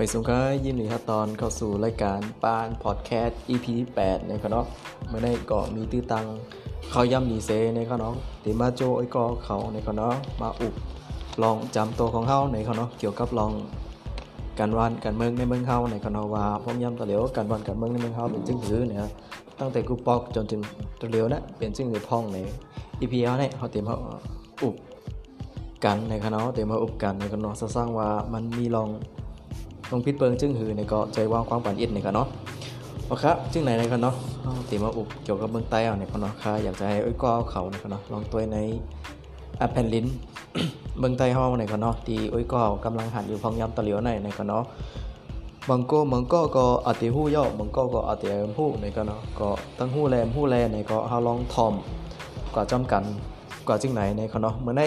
ไม่สงครยินดีครับตอนเข้าสู่รายการปานพอดแคสต์ EP ที่8ในคณะเมื่อได้ก็มีตื้อตังเขาย่ำดีเซในคณะติมาโจไอ้ก็เขาในคณะมาอุบลองจำตัวของเขาในคณะเกี่ยวกับลองการวันการเมืองในเมืองเขาในคณะว่าผมย้ำตัวเหลียวการวันการเมืองในเมืองเขาเป็นจึงหือเนี่ยตั้งแต่กูปอกจนถึงตัวเหลียวนะเป็นจึงหือพ่องใน EP เขาเนี่ยเขาเตรียมเขาอุบกันในคณะเตรียมมาอุบกันในคณะสร้างว่ามันมีลอง ลงพิษเปิงจึงหือในก็ใจว่างความปันอิดในกันเนาะโอเคจึงไหนในกันเนาะตีมาอุบเกี่ยวกับเมืองใต้เอาในกันเนาะค่ะอยากจะให้อ้ยก็เอาเขาในกันเนาะลองตัวในแอปแผ่นลิ้นเมืองใต้เฮาในกันเนาะที่อ้ยก็กำลังหันอยู่พองยำตะเหลียวในในกันเนาะบางก็บางก็ก็อาติหู้ย่อบางก็ก็อาติหู้ในกันเนาะก็ตั้งหู้แลมหู้แลในก็เฮาลองทอมกว่าจำกันกว่าจึงไหนในกันเนาะเมื่อใน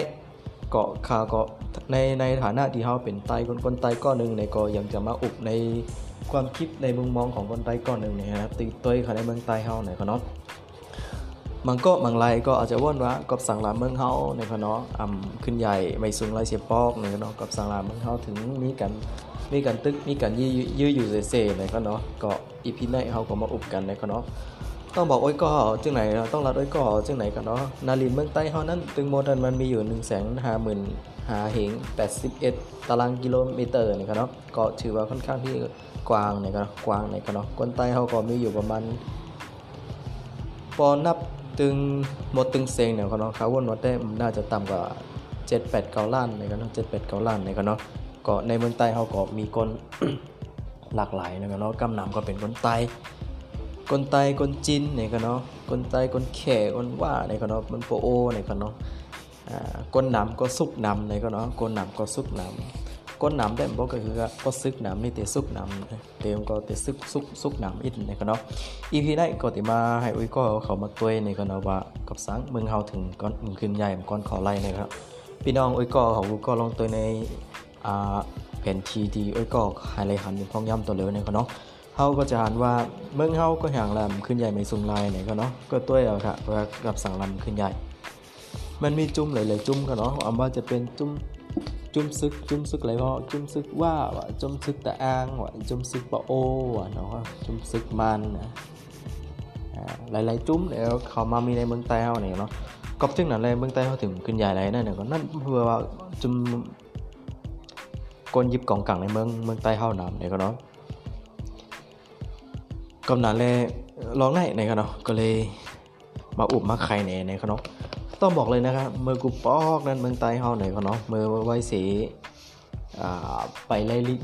เกาะคาเกาะในในฐานะที่เขาเป็นไตคนคนไตก้อนหนึ่งในก็ยังจะมาอุบในความคิดในมุมมองของคนไตก้อนหนึ่งนะครับตีตัวเขาในเมืองไตเขาในเขานาะมันก็บางไรก็อาจจะว่นว่ากับสังลาเมืองเขาในเขานาะอ่ำขึ้นใหญ่ไม่สูงไรเสียปอกในเขาเนาะกับสังลาเมืองเขาถึงมีกันมีกันตึกมีกันยื้อยื้ออยู่เซ่ๆในเขาเนาะก็อีพีในเขาก็มาอุบกันในเขานาะ ต้องบอกโอ้ยก็จึงไหนต้องรัดโอ้ยก็จึงไหนกันเนาะนาลินเมืองใต้เขานั้น ตึงโมดันมันมีอยู่1นึ่งแสนห้าหมื่นหาเหง81 ตารางกิโลเมตรนี่ครับเนาะก็ถือว่าค่อนข้างที่กว้างนี่ครับกว้างนี่ครับเนาะคนใต้เขาก็มีอยู่ประมาณพอนับตึงหมดตึงเซงเนี่ยครับเนาะเขาวนวัดได้น่าจะต่ำกว่า7 8 9ล้านนี่ครับเนาะ7 8 9ล้านนี่ครับเนาะก็ในเมืองใต้เขาก็มีคนหลากหลายนะครับเนาะกำนำก็เป็นคนใต้ คนไตคนจีนเนี่ยกันเนาะคนไตคนแขคนว่าเนี่ยกันเนาะมันโปโอเนี่ยกันเนาะก้นน้ำก็ซุกน้ำในก็เนาะก้นน้ำก็ซุกน้ำก้นน้ำได้บอกก็คือก็ซึกน้ำนี่เตซุกน้ำเตมก็เตซึกซุกซุกน้ำอินในก็เนาะอีพีได้ก็ติมาให้อุ้ยก็เขามาตัวในก็เนาะว่ากับสังมืองเฮาถึงก้อนมึงขึ้นใหญ่ก้อนขอไล่นะครับพี่น้องอุ้ยก็เขาก็ลงตัวในแผ่นทีดีอุ้ยก็ไฮไลท์หันเป็นพ้องย่ำตัวเลยในก็เนาะ เฮาก็จะหันว่าเมืองเฮาก็ห่างลำขึ้นใหญ่ไม่สูงลายไหนก็เนาะก็ตัวเอาค่ะกับสั่งลำขึ้นใหญ่ มันมีจุ้มหลายๆจุ้มกันเนาะอำว่าจะเป็นจุ้มจุ้มซึกจุ้มซึกอะไรก็จุ้มซึกว่าว่าจุ้มซึกตะอ้างว่าจุ้มซึกปะโอว่าเนาะจุ้มซึกมันนะหลายๆจุ้มเนี่ยเขามามีในเมืองใต้เฮาเนี่ยเนาะก็จึงนั้นเลยเมืองใต้เฮาถึงขึ้นใหญ่ไรนั่นเนี่ยก็นั่นเพื่อว่าจุ้มกนยิบกองกังในเมืองเมืองใต้เฮานำเนี่ยก็เนาะ กำนันเลยร้องได้ในกันเนาะก็เลยมาอุบมาไข่ในในเขาเนาะต้องบอกเลยนะครับเมื่อกูปอกนั้นเมืองใต้เฮาไหนเขาเนาะเมื่อไว้สีไปไล่ลิ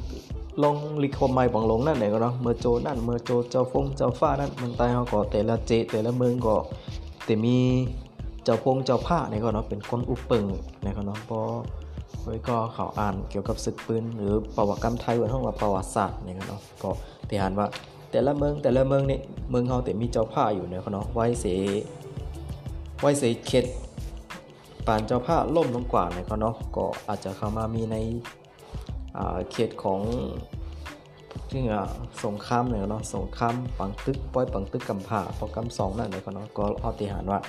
ลงลิคมไม่บังลงนั่นไหนก็เนาะเมื่อโจนั่นเมื่อโจเจ้าฟงเจ้าฟ้านั่นเมืองใต้เฮาก็แต่ละเจแต่ละเมืองก็แต่มีเจ้าพงเจ้าผ้าในก็เนาะเป็นคนอุปเปิงในก็เนาะพอไว้ก็เขาอ่านเกี่ยวกับศึกปืนหรือประวัติกรรมไทยวันห้องว่าประวัติศาสตร์ในก็เนาะก็ที่อ่านว่า แต่ละเมืองแต่ละเมืองเนี่ยเมืองเขาแต่มีเจ้าผ้าอยู่เนี่ยเขาเนาะไว้เสไว้เสเข็ดปานเจ้าผ้าล่มลงกว่าเนี่ยเขาเนาะก็อาจจะเข้ามามีในเขตของที่อ่สงครามเนี่ยเนาะสงครามปังตึกป้อยปังตึกกำผ่าพอกำสองนั่นเนี่ยเขานาะก็เอาติหารว่า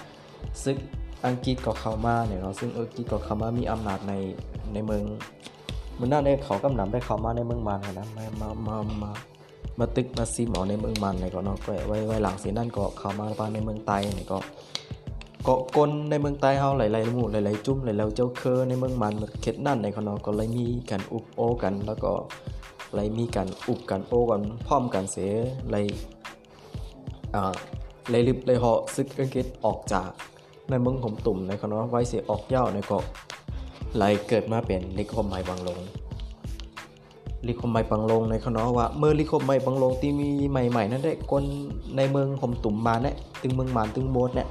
ซึกอังกฤษก็เข้ามาเนี่ยเนาะซึ่งอังกฤษก็เข้ามามีอำนาจในในเมืองมันน่าได้เขากำนำได้เข้ามาในเมืองมันนะมามามา มาตึกมาซีหมอในเมืองมันเนี่ยก็เนาะก็ไว้ไว้หลังสีนั่นก็เข้ามาปาในเมืองไตเนี่ยก็เกาะกลในเมืองใต้เฮาหลายๆหมู่หลายๆจุ่มหลายๆเจ้าเคอในเมืองมันเข็ดนั่นในเขาเนาะก็เลยมีการอุบโอกัน แล้วก็เลยมีการอุบกันโอกันพร้อมกันเสียเลยอ่าเลยลิบเลยเหาะซึกอังกฤษออกจากในเมืองหมตุ่มในเขาเนาะไว้เสียออกเย้าในเกาะเลยเกิดมาเป็นนิคมไม้บางลง ลิคมไม้บังลงในขาเนาะว่าเมื่อลิคมไม้บังลงที่มีใหม่ๆนั่นได้คนในเมืองหมตุ่มมาเนี่ยตึงเมืองมานตึงโมดเนี่ย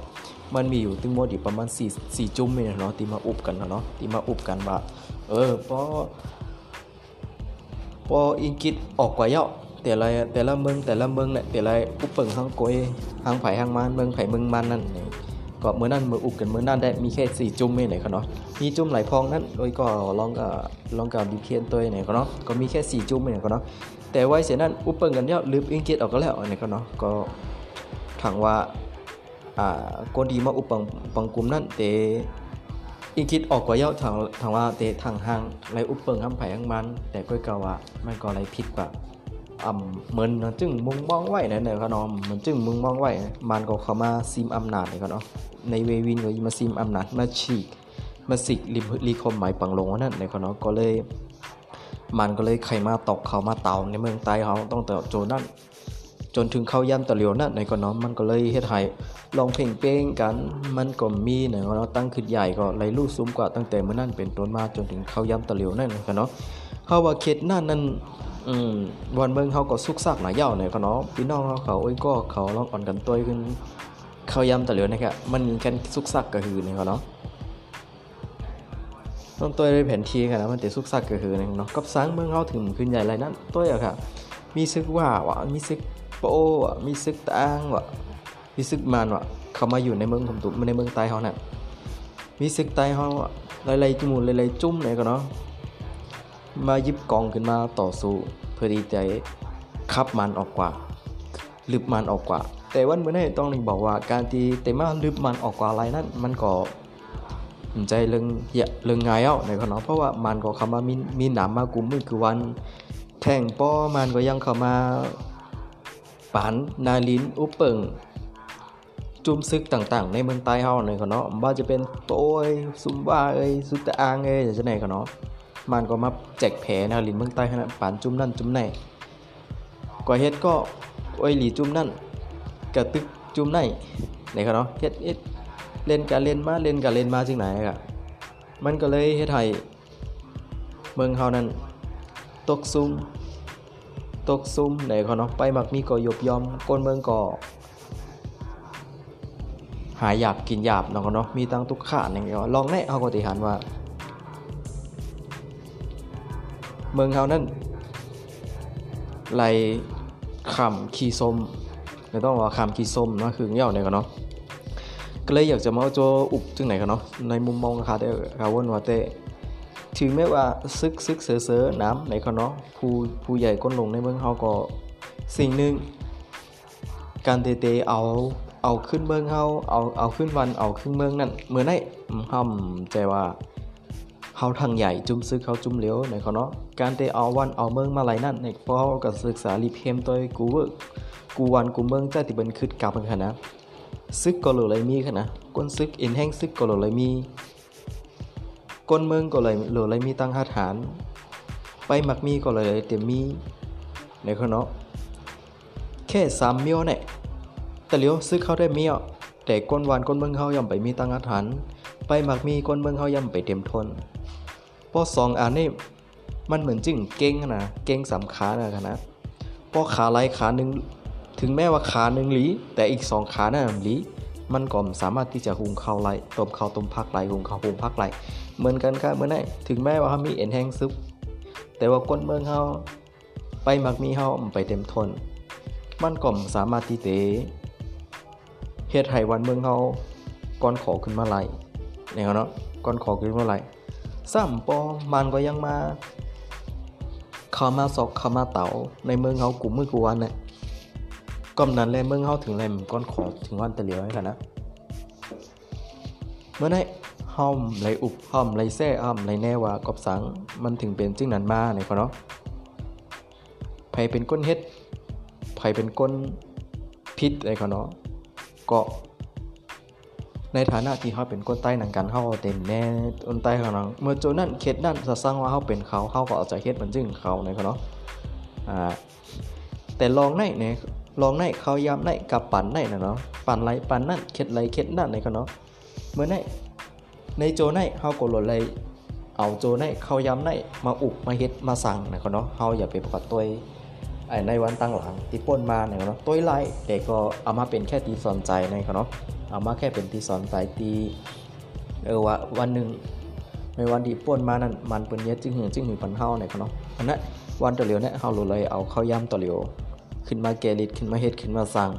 มันมีอยู่ตึงโมดอยู่ประมาณ4 4จุ่มเนี่ยเนาะที่มาอุบกันเนาะที่มาอุบกันว่าเออพอพออังกฤษออกกว่าเยาะแต่ละแต่ละเมืองแต่ละเมืองเนี่ยแต่ละอุปเปิงทางโกยทางไผ่ทางมันเมืองไผ่เมืองมันนั่น ก็เมื่อนั้นเมื่ออุบกันเมื่อนั้นได้มีแค่สี่จุ่มไม่ไหนเขาเนาะมีจุ่มหลายพองนั้นโดยก็ลองกับลองกับดีเคียนตัวไหนเขาเนาะก็มีแค่สี่จุ่มไม่ไหนเขาเนาะแต่ไว้เสียนั้นอุปเปิงกันเยอะลืมอังกฤษออกก็แล้วไหนเขาเนาะก็ถังว่าอ่าคนดีมาอุปปังปังกลุ่มนั้นแต่อีคิดออกกว่าเย้าทางทางว่าเตทางห้างไรอุปเปิงห้ำไผ่ห้างมัน แต่ก้อยกาว่ามันก็ไรผิดกว่า อ่ำเหมือนจึงมึงมองไว้นะเนี่ยครับน้องเหมือนจึงมึงมองไว้มันก็เข้ามาซิมอำนาจเลยครับเนาะในเววินก็มาซิมอำนาจมาฉีกมาสิกรีคมหมายปังลงว่านั่นในครับเนาะก็เลย มันก็เลยไขมาตกเขามาเตาในเมืองใต้เขาต้องแต่โจนั่นจนถึงเข้าย่ำตะเหลียวนั่นในก็น้องมันก็เลยเฮ็ดให้ลองเพลงเป้งกันมันก็มีเนาะเนาะตั้งขึ้นใหญ่ก็ไหลลู่ซุ้มกว่าตั้งแต่เมื่อนั่นเป็นต้นมาจนถึงเข้าย่ำตะเหลียวนั่นก็เนาะเฮาว่าเขตนั่นนั่น อืมวันเมืองเขาก็สุกซักหลายยาวเนี่ยก็เนาะพี่น้องเขาเขาโอ้ยก็เขาลองอ่อนกันตัวขึ้นเขาย่ำแตะเหลียวนะครับมันมีกันสุกซักก็คือนี่ยก็เนาะต้องตัวในแผนที่กันนะมันแต่สุกซักก็คือเนี่ยเนาะกับสังเมืองเขาถึงขึ้นใหญ่ไรนั้นตัวอะค่ะมีซึกว่าวะมีซึกโป้อะมีซึกตางวะมีซึกมันวะเขามาอยู่ในเมืองผมตุในเมืองใต้เขาเนี่ยมีซึกใต้เขาหลายๆจมูกหลายๆจุ่มเนี่ยก็เนาะ มายิบกองขึ้นมาต่อสู้ เพื่อที่จะขับมันออกกว่าลืบมันออกกว่า แต่วันเมื่อนี้ต้องบอกว่าการที่เตมาลืบมันออกกว่าอะไรนั้นมันก็ใจเรื่องเยอะเรื่องไงเอ้าในขาเนาะเพราะว่ามันก็เข้ามามีมีหนามมากุมมือคือวัน แทงป้อมันก็ยังเข้ามาปานนาลินอุปเปิงจุมซึกต่างๆ ในเมืองใต้เฮาในขาเนาะบ่าจะเป็นโต้ยซุมว่าเอ้ยสุตะอางเอ้ยจะไหนขาเนาะ มันก็มาแจกแผลนาลินเมืองใต้ขนาดปานจุ่มนั่นจุ่มไหนก็เฮ็ดก็โอ้ยหลีจุ่มนั่นกระตึกจุ่มไหนในเขาเนาะเฮ็ดเฮ็ดเล่นการเล่นมาเล่นการเล่นมาจังไหนอะมันก็เลยเฮ็ดให้เมืองเฮานั้นตกซุ่มตกซุ่มไหนเขาเนาะไปมักมีก็ยบยอมก้นเมืองก็หายหยาบกินหยาบเนาะเนาะมีตั้งทุกขาอย่างเงี้ยลองแน่เฮาก็ติหันว่า มืองเฮานั้นไหลขำขี้ส้มไม่ต้องว่าขำขี้ส้มนะคือเงี้ยเนี่ยกันเนาะก็เลยอยากจะมาโจอุบจึงไหนกันเนาะในมุมมองค่ะเดค่ะวนวาเตถึงแม้ว่าซึกซึกเสือเสือน้ำในเขาเนาะผู้ผู้ใหญ่ก้นลงในเมืองเฮาก็สิ่งหนึ่งการเตเตเอาเอาขึ้นเมืองเฮาเอาเอาขึ้นวันเอาขึ้นเมืองนั่นเมื่อไหร่ห้ำใจว่า เฮาทางใหญ่จุ่มซึกเขาจุ่มเหลียวในเขาเนาะการเตเอาวันเอาเมืองมาไหลนั่นในเพราะเขาก็ศึกษารีเพมตัวกูเวอร์กูวันกูเมืองใจติบันคืดกลับกันนะซึกก็เลยมีขนาดก้นซึกเอ็นแห้งซึกก็เลยมีก้นเมืองก็เลยเหลือเลยมีตั้งหาฐาน ไปมักมีก็เลยเต็มมีในเขาเนาะแค่สามเมียวเนี่ยแต่เลี้ยวซึกเขาได้เมียวแต่ก้นวานก้นเมืองเขาย่ำไปมีตั้งหาฐานไปหมักมีก้นเมืองเขาย่ำไปเต็มทน พอสองอันนี่มันเหมือนจึงเก่งนะเก่งสามขานะนะพอขาไหลขาหนึ่งถึงแม้ว่าขาหนึ่งหลี แต่อีกสองขาหน้าหลีมันก็สามารถที่จะหุงข้าวไหลต้มข้าวต้มพักไหลหุงข้าวหุงพักไหลเหมือนกันครับเมื่อไหร่ถึงแม้ว่าเขามีเอ็นแห้งซุปแต่ว่าก้นเมืองเขาไปมักมีเขาไปเต็มทน มันก็สามารถที่เตะเฮ็ดให้วันเมืองเขาก่อนขอขึ้นมาไหลเนี่ยเนาะก่อนขอขึ้นมาไหล ซ้ำปอมันก็ยังมาเขามาซอกเขามาเต่าในเมืองเขากลุ่มมือกูวันเนี่ยก่อนนั้นแลเมืองเขาถึงแลมก้อนขอถึงวันตะเหลียวให้กันนะเมื่อไหร่ห้อมไหลอุบห้อมไหลแซ่ห้อมไหลแน่ว่ากอบสังมันถึงเป็นจึงนั้นมาในเขาเนาะไผเป็นก้นเฮ็ดไผเป็นก้นพิษอะไรเขาเนาะก็ ในฐานะที่เขาเป็นก้นใต้หนังกันเขาเต็มแน่ก้นใต้เขาเนาะเมื่อโจนั่นเข็ดนั่นจะสร้างว่าเขาเป็นเขาเขาก็เอาใจเฮ็ดมันจึงเขาในเขาเนาะอ่าแต่ลองในเนี่ยลองในเขายำในกับปั่นในนะเนาะปั่นไรปั่นนั่นเข็ดไรเข็ดนั่นในเขาเนาะเมื่อในในโจในเฮาก็หลดเลยเอาโจในเขายำในมาอุบมาเฮ็ดมาสั่งนะเขาเนาะเฮาอย่าไปประกาศตัว ในวันตั้งหลังที่ป่นมาเนี่ยเนาะตัวไล่แต่ก็เอามาเป็นแค่ตีสอนใจในเขาเนาะเอามาแค่เป็นตีสอนใจตีเออว่าวันหนึ่งในวันที่ป่นมานั่นมันเป็นเยอะจึงหือจึงหือปันเฮาเนี่ยเขาเนาะอันนั้นวันต่อเหลียวเนี่ยเฮาเลยเอาเข้ายำต่อเหลียวขึ้นมาแกลิดขึ้นมาเฮ็ดขึ้นมาสั่ง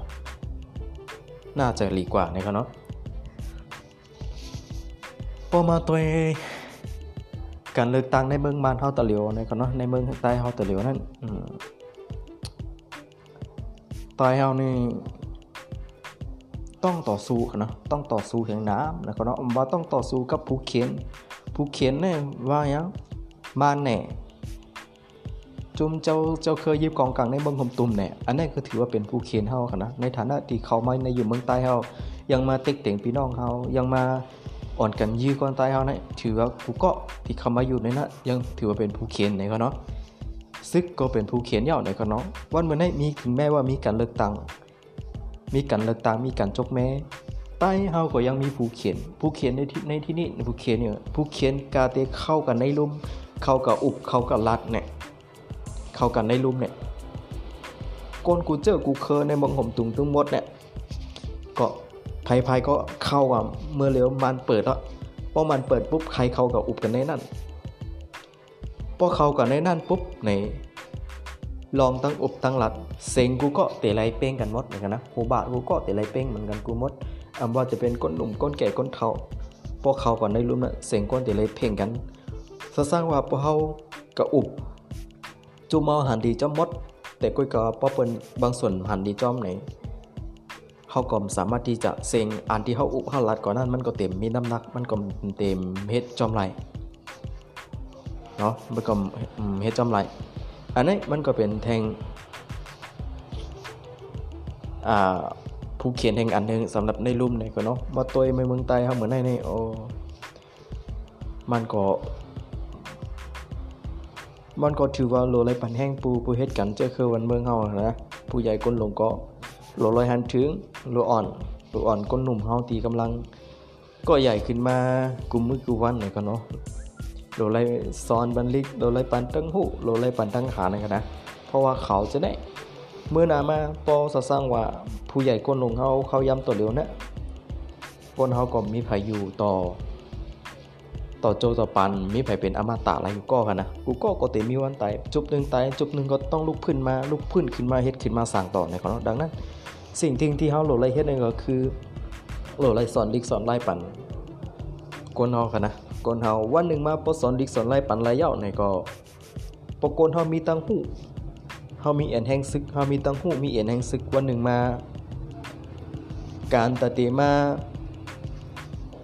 น่าจะหลีกว่านะครับเนาะพอมาตัวการเลือกตั้งในเมืองบ้านเฮาตะเหลียวนะครับเนาะในเมืองใต้เฮาตะเหลียวนั่น ตายเฮานี่ต้องต่อสู้เนาะต้องต่อสู้แห่งน้ำนะครับเนาะว่าต้องต่อสู้กับผู้เขียนผู้เขียนเนี่ยว่ายังมาแน่จุมเจ้าเจ้าเคยยิบกองกลางในเมืองคมตุมเนี่ยอันนี้ก็ถือว่าเป็นผู้เขียนเฮาค่ะนะในฐานะที่เขามาในอยู่เมืองใต้เฮายังมาติ๊กเต่งพี่น้องเฮายังมาอ่อนกันยื้อก่อนใต้เฮานะถือว่าผู้เกาะที่เขามาอยู่ในนั้นยังถือว่าเป็นผู้เขียนในเขาเนาะ ซึกก็เป็นผู้เขียนยาวในเขาเนาะวันเมื่อนี้มีถึงแม้ว่ามีการเลือกตั้งมีการเลือกตั้งมีการจกแม้ใต้เฮาก็ยังมีผู้เขียน ผู้เขียนในที่ในที่นี้ผู้เขียนเนี่ยผู้เขียนกาเตเข้ากันในลุ่มเข้ากับอุบเข้ากับลัดเนี่ยเข้ากันในลุ่มเนี่ยก้นกูเจอกูเคยในมองห่มตุงตึงหมดเนี่ยก็ภายภายก็เข้าอะเมื่อเร็วมันเปิดแล้วพอมันเปิดปุ๊บใครเข้ากับอุบกันในนั่น พอเขากันในนั่นปุ๊บในลองตั้งอบตั้งหลัดเซ็งกูก็เตะไรเป้งกันหมดเหมือนกันนะหูบาทกูก็เตะไรเป้งเหมือนกันกูหมดอำว่าจะเป็นก้นหนุ่มก้นแก่ก้นเฒ่าพอเขากันในรุ่มน่ะเซ็งก้นเตะไรเพ่งกันสร้างว่าพอเฮากับอุบจูมเมาหันดีจอมมด แต่ก้ยก็ป้อเปิ้นบางส่วนหันดีจอมไหนเฮาก็สามารถที่จะเซ็งอันที่เฮาอุบเฮาลัดก่อนนั้นมันก็เต็มมีน้ำหนัก มันก็เต็มเฮ็ดจอมไหล เนาะมันก็เฮ็ดจอมไหลอันนี้มันก็เป็นแทงผู้เขียนแห่งอันหนึ่งสำหรับในรุ่มในก็เนาะมาตัวในเมืองใต้เฮาเหมือนในในโอมันก็มันก็ถือว่าโลไรปันแห้งปูปูเฮ็ดกันเจอคือวันเมืองเฮานะผู้ใหญ่ก้นลงก็โลลอยหันถึงโลอ่อนโลอ่อนก้นหนุ่มเฮาตีกำลัง ก็ใหญ่ขึ้นมากุมมือกุวันนี่ก็เนาะ โลไรซ้อนบันลิกโลไรปันตั้งหูโลไรปันตั้งขานี่ก็นะเพราะว่าเขาจะได้เมื่อนามาปอสร้างว่าผู้ใหญ่ก้นลงเฮาเขาย้ำตัวเร็วนะก้นเฮาก็มีไผอยู่ต่อ ต่อโจต่อปันมีไผเป็นอมตะอะไรกูก็กันนะกูก็ก็เตมีวันตายจุบหนึ่งตายจุบหนึ่งก็ต้องลุกขึ้นมาลุกพื้นขึ้นมาเฮ็ดขึ้นมาสร้างต่อในของเราดังนั้น สิ่งที่ที่เฮาโหลไรเฮ็ดนั่นก็คือโหลไรสอนดิกสอนไล่ปันกวนเฮากันนะ กวนเฮาวันหนึ่งมาปสอนดิกสอนไล่ปันไล่เย้าในก็ปกนเฮามีตังหูเฮามีเอ็นแห่งซึกเฮามีตังหูมีเอ็นแห่งซึกวันหนึ่งมา การตะเตมา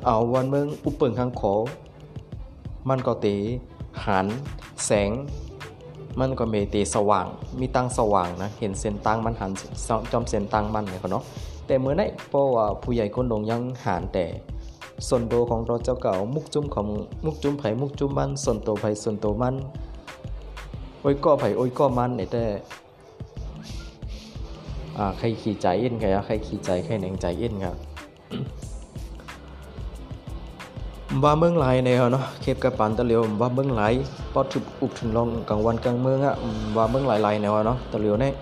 เอาวันเมืองอุปเปิงข้างขอ มันก็เตหัน แสง มันก็เมเตสว่าง มีตังสว่างนะ เห็นเส้นตังมันหันจอมเส้นตังมันเนี่ยเนาะแต่เมื่อไหร่เพราะว่าผู้ใหญ่คนลงยังหันแต่ ส่วนโตของเราเจ้าเก่ามุกจุ้มของมุกจุ้มไผ่มุกจุ้มมันส่วนโตไผ่ส่วนโตมันโอ้ยก็ไผ่โอ้ยก็มันเนี่ยแต่อ่าใครขี่ใจเอ็นใครใครขี่ใจใครแหนงใจเอ็นครับว่าเมืองไหลในเนาะเคปกับปันตะเลียวว่าเมืองไหลพอถึกอุกถึงลงกลางวันกลางเมืองอะว่าเมืองไหลไหลในเนาะตะเลียวเนี่ย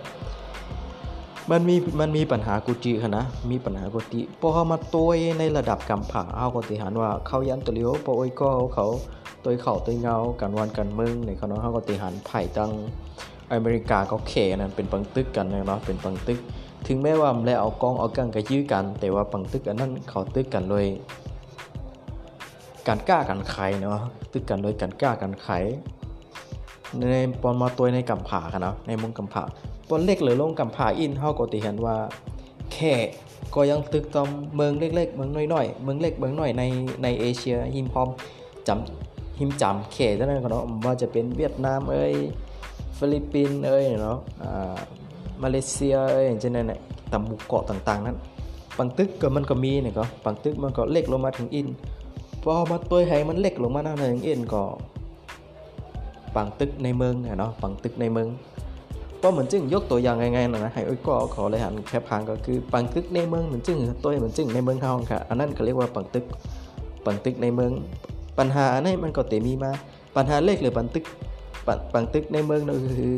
มันมีมันมีปัญหากุจิค่ะนะมีปัญหากุจิพอเขามาตัวในระดับกำผาเอาก็ติหันว่าเขายันตะเลี้ยวพอโอ้ยก็เขาตัวเขาตัวเงากันวันกันมืองในเขาเนาะเขาก็ติหันไผ่ตังอเมริกาเขาเขนั่นเป็นปังตึกกันเนาะเป็นปังตึก ถึงแม้ว่ามันแล้วเอากองเอากังกระยื้อกัน แต่ว่าปังตึกอันนั้นเขาตึกกันเลยการกล้ากันไขเนาะตึกกันโดยการกล้ากันไขในปอนมาตัวในกำผากันเนะในมุงกำผา ปนเล็กหรือลงกำผาอินเฮาก็ติเห็นว่าแค่ก็ยังตึกตอมเมืองเล็กๆเมืองน้อยๆเมืองเล็กเมืองน้อยในในเอเชียหิมพอมจำหิมจำแค่เท่านั้นก็เนาะว่าจะเป็นเวียดนามเอ้ยฟิลิปปินส์เอ้ยเนาะอ่ามาเลเซียเอ้ยอย่างเช่นนั้นแหละตำหมู่เกาะต่างๆนั้นปังตึกก็มันก็มีเนี่ยก็ปังตึกมันก็เล็กลงมาถึงอินพอมาตัวให้มันเล็กลงมาหน้าหนึ่งอ็นก็ปังตึกในเมืองเนาะปังตึกในเมือง เพราะเหมือนจึงยกตัวอย่างง่ายๆนะให้อ้อยก็ขอเลยหันแค่พังก็คือปังตึกในเมืองเหมือนจึงตัวเหมือนจึงในเมืองเฮาค่ะอันนั้นเขาเรียกว่าปังตึกปังตึกในเมือง ปัญหาอันนี้มันก็เตมีมา ปัญหาเล็กหรือปังตึกปังตึกในเมืองนั่นคือ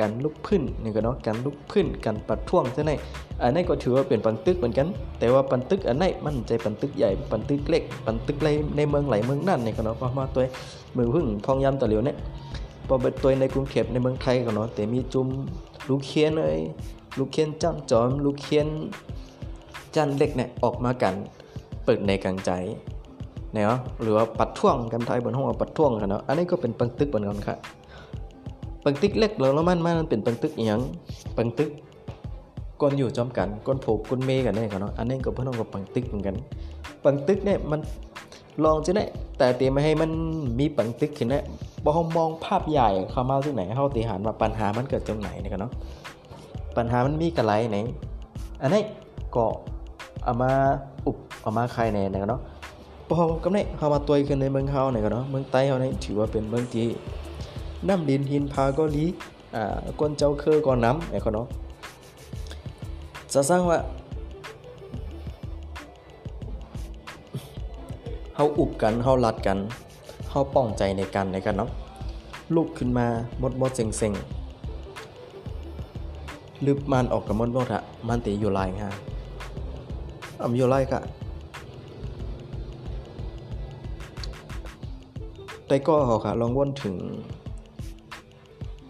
การลุกพื้นนี่ก็เนาะการลุกพื้นการปัดท่วงใช่ไหมอันนี้ก็ถือว่าเป็นปันตึกเหมือนกัน แต่ว่าปันตึกอันนี้มันใจปันตึกใหญ่ปันตึกเล็กปันตึกในในเมืองไหลเมืองนั่นนี่ก็เนาะพอมาตัวมือพึ่งพองยำตะเหลียวเนี่ย พอเป็นตัวในกรุงเทพในเมืองไทยก็เนาะแต่มีจุ่มลูกเคียนเลยลูกเคียนจ้ำจอมลูกเคียนจันเล็กเนี่ยออกมากัน เปิดในกลางใจเนาะหรือว่าปัดท่วงกันไทยบนห้องปัดท่วงกันเนาะอันนี้ก็เป็นปังตึกเหมือนกันครับปังตึกเล็กแล้วมันมันเป็นปังตึกอย่างปังตึกก้นอยู่จอมกันก้นผูกก้นเมกันแน่กันเนาะอันนี้ก็เพื่อนกับปังตึกเหมือนกันปังตึกเนี่ยมัน ลองจะเนี่ยแต่เตีไม่ให้มันมีปังตึกขึ้นนี่ยพอมองภาพใหญ่เข้ามาที่ไหนเข้าตีหันว่าปัญหามันเกิดตรงไหนนี่กันเนาะปัญหามันมีกระไรไหนอันนี้ก็เอามาอุบเอามาใครแน่นี่กันเนาะพอกำเนิดเข้ามาตัวขึ้นในเมืองเขาเนี่ยกันเนาะเมืองใต้เขานี่ถือว่าเป็นเมืองที่น้ำดินหินพาก็ลีอ่าก้นเจ้าเคือก่อนน้ำเนี่ยกันเนาะจะสร้างว่า เฮาอุบกันเฮาลัดกันเฮาป้องใจในกันในกันเนาะลุกขึ้นมาหมดหมดเซ็งเซ็งลืบมันออกกับมดมดอะมันตีอยู่ลายฮะอ่ำอยู่ลายกะแต่ก็เขาค่ะลองว่นถึง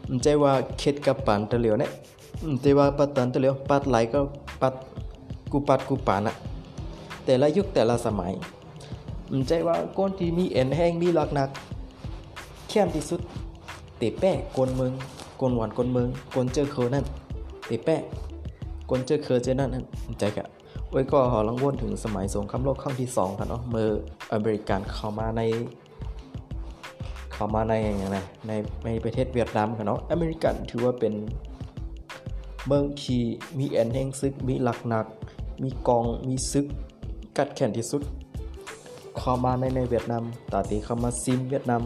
มันใจว่าเข็ดกับปานตะเหลียวเนี่ยแต่ว่าปัดตันตะเหลียวปัดไหลก็ปัดกูปัดกูปานอะแต่ละยุคแต่ละสมัย มใจว่าก้นที่มีเอ็นแห้งมีหลักหนักเข้มที่สุด เตะแป้กนเมืองกนหวานกนเมืองกนเจอเคอนั่นเตะแป้กนเจอเคอเจอนั่นนั่นมันใจกะไว้ก็หอลังวนถึงสมัยสงครามโลกครั้งที่สองค่ะเนาะเมื่ออเมริกันเข้ามาใน เข้ามาในอย่างไรในในประเทศเวียดนามค่ะเนาะอเมริกันถือว่าเป็นเมืองที่มีแอนแห่งซึกมีหลักหนัก มีกองมีซึกกัดแข่นที่สุด เข้ามาในในเวียดนามตาตีเข้ามาซิมเวียดนาม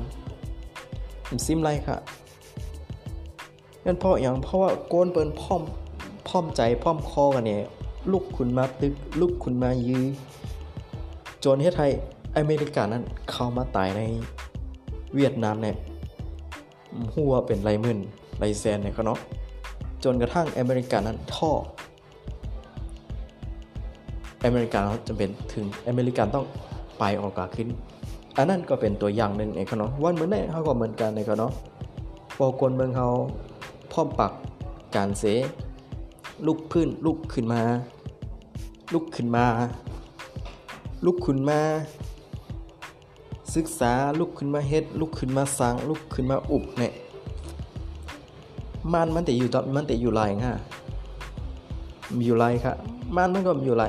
ซิมไรค่ะนั่นเพราะอย่างเพราะว่าโกนเปิ้นพร้อมพร้อมใจพร้อมคอกันเนี่ยลุกคุณมาตึกลุกคุณมายื้อจนเฮ็ดให้อเมริกานั้นเข้ามาตายในเวียดนามเนี่ยหัวเป็นไรหมื่นไรแสนเนี่ยเขาเนาะจนกระทั่งอเมริกานั้นท่ออเมริกาจำเป็นถึงอเมริกันต้อง ไปออกกาขึ้น อันนั้นก็เป็นตัวอย่างหนึ่งในเขาเนาะวันเหมือนเนี่ยเขาก็เหมือนกันในเขาเนาะพอกนเมืองเขาพร้อมปักการเสลุกพื้นลุกขึ้นมา ลุกขึ้นมา ลุกขึ้นมา ศึกษาลุกขึ้นมาเฮ็ด ลุกขึ้นมาสร้างลุกขึ้นมาอุบเนี่ยมันมันแต่อยู่ตอนมันแต่อยู่ลายง่ะมีอยู่ลายค่ะมันมันก็มีอยู่ลา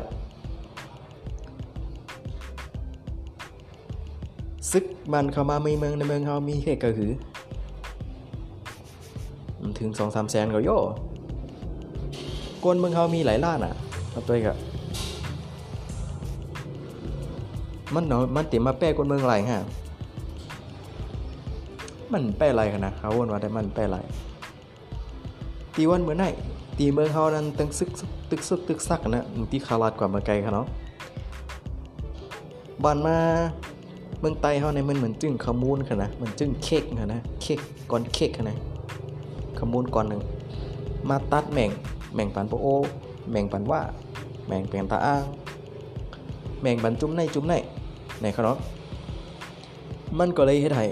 ซึกมันเข้ามาในเมืองในเมืองเขามีแค่กระหือ ถึงสองสามแสนก็โย่กวนเมืองเขามีหลายล้านอะเอาตัวกะมันเนาะมันติมาแป้กวนเมืองไรฮะมันแป้ไรกันนะเขาวนว่าได้มันแป้ไรตีวันเหมือนไหนตีเมืองเขานั้นตึงซึกตึกซึกตึกซักนะตีคาราดกว่าเมืองไกลเขาเนาะบ้านมา เมืองไต้เขาในมันเหมือนจึงขมูลค่ะนะเหมันจึงเค้กค่ะนะเค้กก่อนเค้กค่ะนะขมูลก่อนหนึ่งมาตัดแม่งแม่งปันโปโอแม่งปันว่าแม่งเปลี่ยนตาอ้างแม่งปันจุ้มในจุ้มในในเขนาะมันก็เลยเฮ็ดให้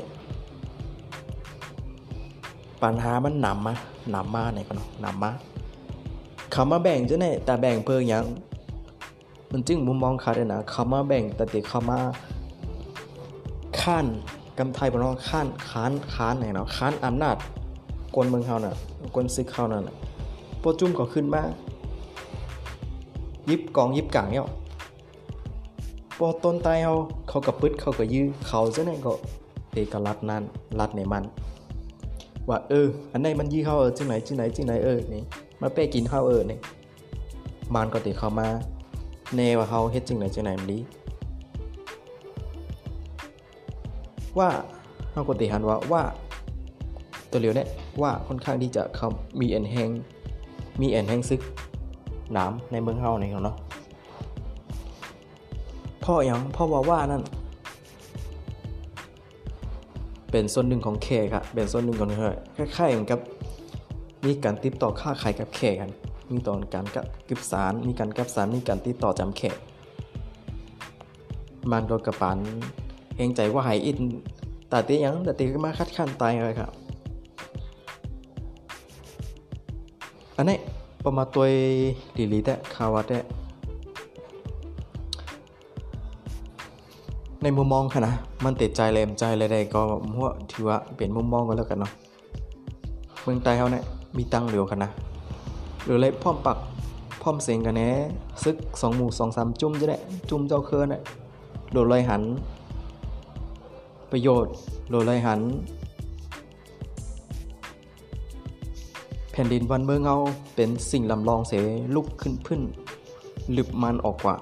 ปัญหามันนำมานำมาในเขาเนาะนำมาคำมาแบ่งจะไหนแต่แบ่งเพื่อยังมันจึงมุมมองขาดเลยนะคำมาแบ่งแต่ติคำมา ข้านกำไทยบอกว่าข้านค้านค้านไหนเนาะค้านอำนาจกวนเมืองเขาน่ะกวนซึกเขานั่นน่ะโปจุ่มก็ขึ้นมายิบกองยิบกลางเนี่ยพอต้นตายเขาเขากับปึ๊ดเขาก็ยื้อเขาจะไหนก็เอกลักษณ์นั้นรัดในมัน ว่าเออ อันไหนมันยื้อเขาเออจังไหนจังไหนจังไหนเออนี่มาเป้กินข้าวเออนี่มันก็ติเขามาแนว่าเขาเฮ็ดจังไหนจังไหนมันดี ว่าเขาก็ติหันว่าว่าตัวเหลียวเนี่ยว่าค่อนข้างที่จะเขามีแอนแหงมีแอนแหงซึกหนามในเมืองเฮาในเขาเนาะพ่ออย่างพ่อว่าว่านั่นเป็นส่วนหนึ่งของแขกครับเป็นส่วนหนึ่งของเฮยคล้ายๆเหมือนกับมีการติดต่อค่าขายกับแขกกัน มีตอนการกับกิบสาร มีการกับสาร มีการติดต่อจำแขกมันก็กระปัน งใจว่าหายอินแต่ตียังแต่ตีก็มาคัดค้นตายเลยครับอันนี้ประมาณตัวดีลีแต่คาวัดแต่ในมุมมองค่ะนะมันติดใจเลยมใจเลยใดก็มั่วถือว่าเปลี่ยนมุมมองกันแล้วกันเนาะเมืองใต้เขาเนี่ยมีตังเหลียวกันนะหรืออะไรพ่อมปักพร้อมเสียงกันแหน่ซึก2หมู่2 3จุ่มจะได้จุ่มเจ้าเคินน่ะโดดเลยหัน ประโยชน์โดดเลหัน แผ่นดินวันเมืองเฮาเป็นสิ่งลำลองเสลุกขึ้นพื้นลึบมันออกกว่า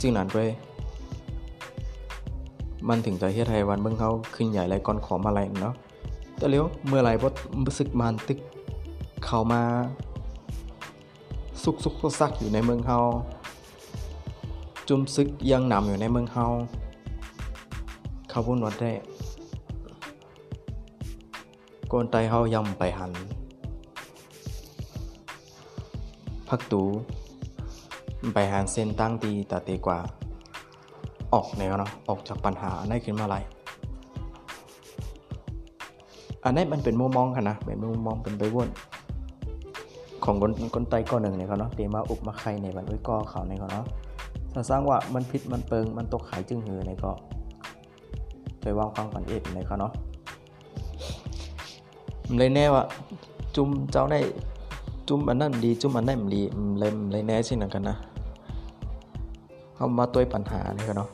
จึงนั้นเว้ยมันถึงจะเฮ็ดให้วันเมืองเฮาขึ้นใหญ่ไรก่อนขอมาไรเนาะแต่เลี้ยวเมื่อไรบ่รู้สึกมันตึกเข้ามาสุกสุกซักอยู่ในเมืองเฮาจุมซึกยังนำอยู่ในเมืองเฮา เขาพูดว่าได้กนไตเฮายำไปหัน พักตูไปหารเส้นตั้งตีตาเตกว่า ออกแนวเนาะออกจากปัญหาได้ขึ้นมาไรอันนี้มันเป็นมุมมองค่ะนะเป็นมุมมองเป็นไปวนของคนคนไตก้อนหนึ่งเนี่ยเขาเนาะเตมาอุบมาใครในบันอุ้ยก้อเขาในเขาเนาะถ้าสร้างว่ามันพิษมันเปิงมันตกขายจึงหือในก็ ไปวางฟังกันเอ็ดในเขาเนาะเลยแน่ว่าจุ่มเจ้าในจุ่มอันนั้นดีจุ่มอันนั้นดีเลยเลยแน่สินะกันนะเขามาตัวปัญหานี่เขาเนาะ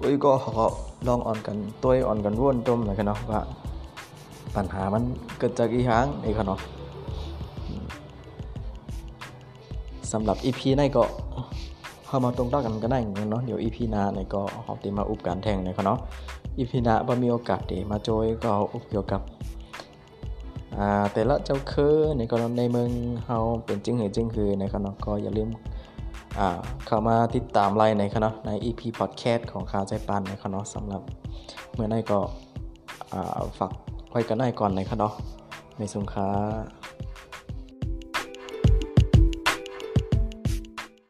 อุ้ยก็เขาลองอ่อนกันตัวอ่อนกันร่วนจมเลยกันเนาะว่าปัญหามันเกิดจากอีหางนี่เขาเนาะสำหรับ EP ในก็เข้ามาตรงต่อกันก็ได้เหมือนเนาะเดี๋ยว EP หน้าในก็หอบตีมาอุบการแทงในเขาเนาะ EP หน้าบ่มีโอกาสเดมาโจยก็เกี่ยวกับอ่าแต่ละเจ้าคือในก็ในเมืองเฮาเป็นจึงเหือจึงคือในเขาเนาะก็อย่าลืมอ่าเข้ามาติดตามไลน์ในเขาเนาะใน EP podcast ของข่าวใจปานในเขาเนาะสำหรับเมื่อในก็อ่าฝากไว้กันได้ก่อนในเขาเนาะในสงขลา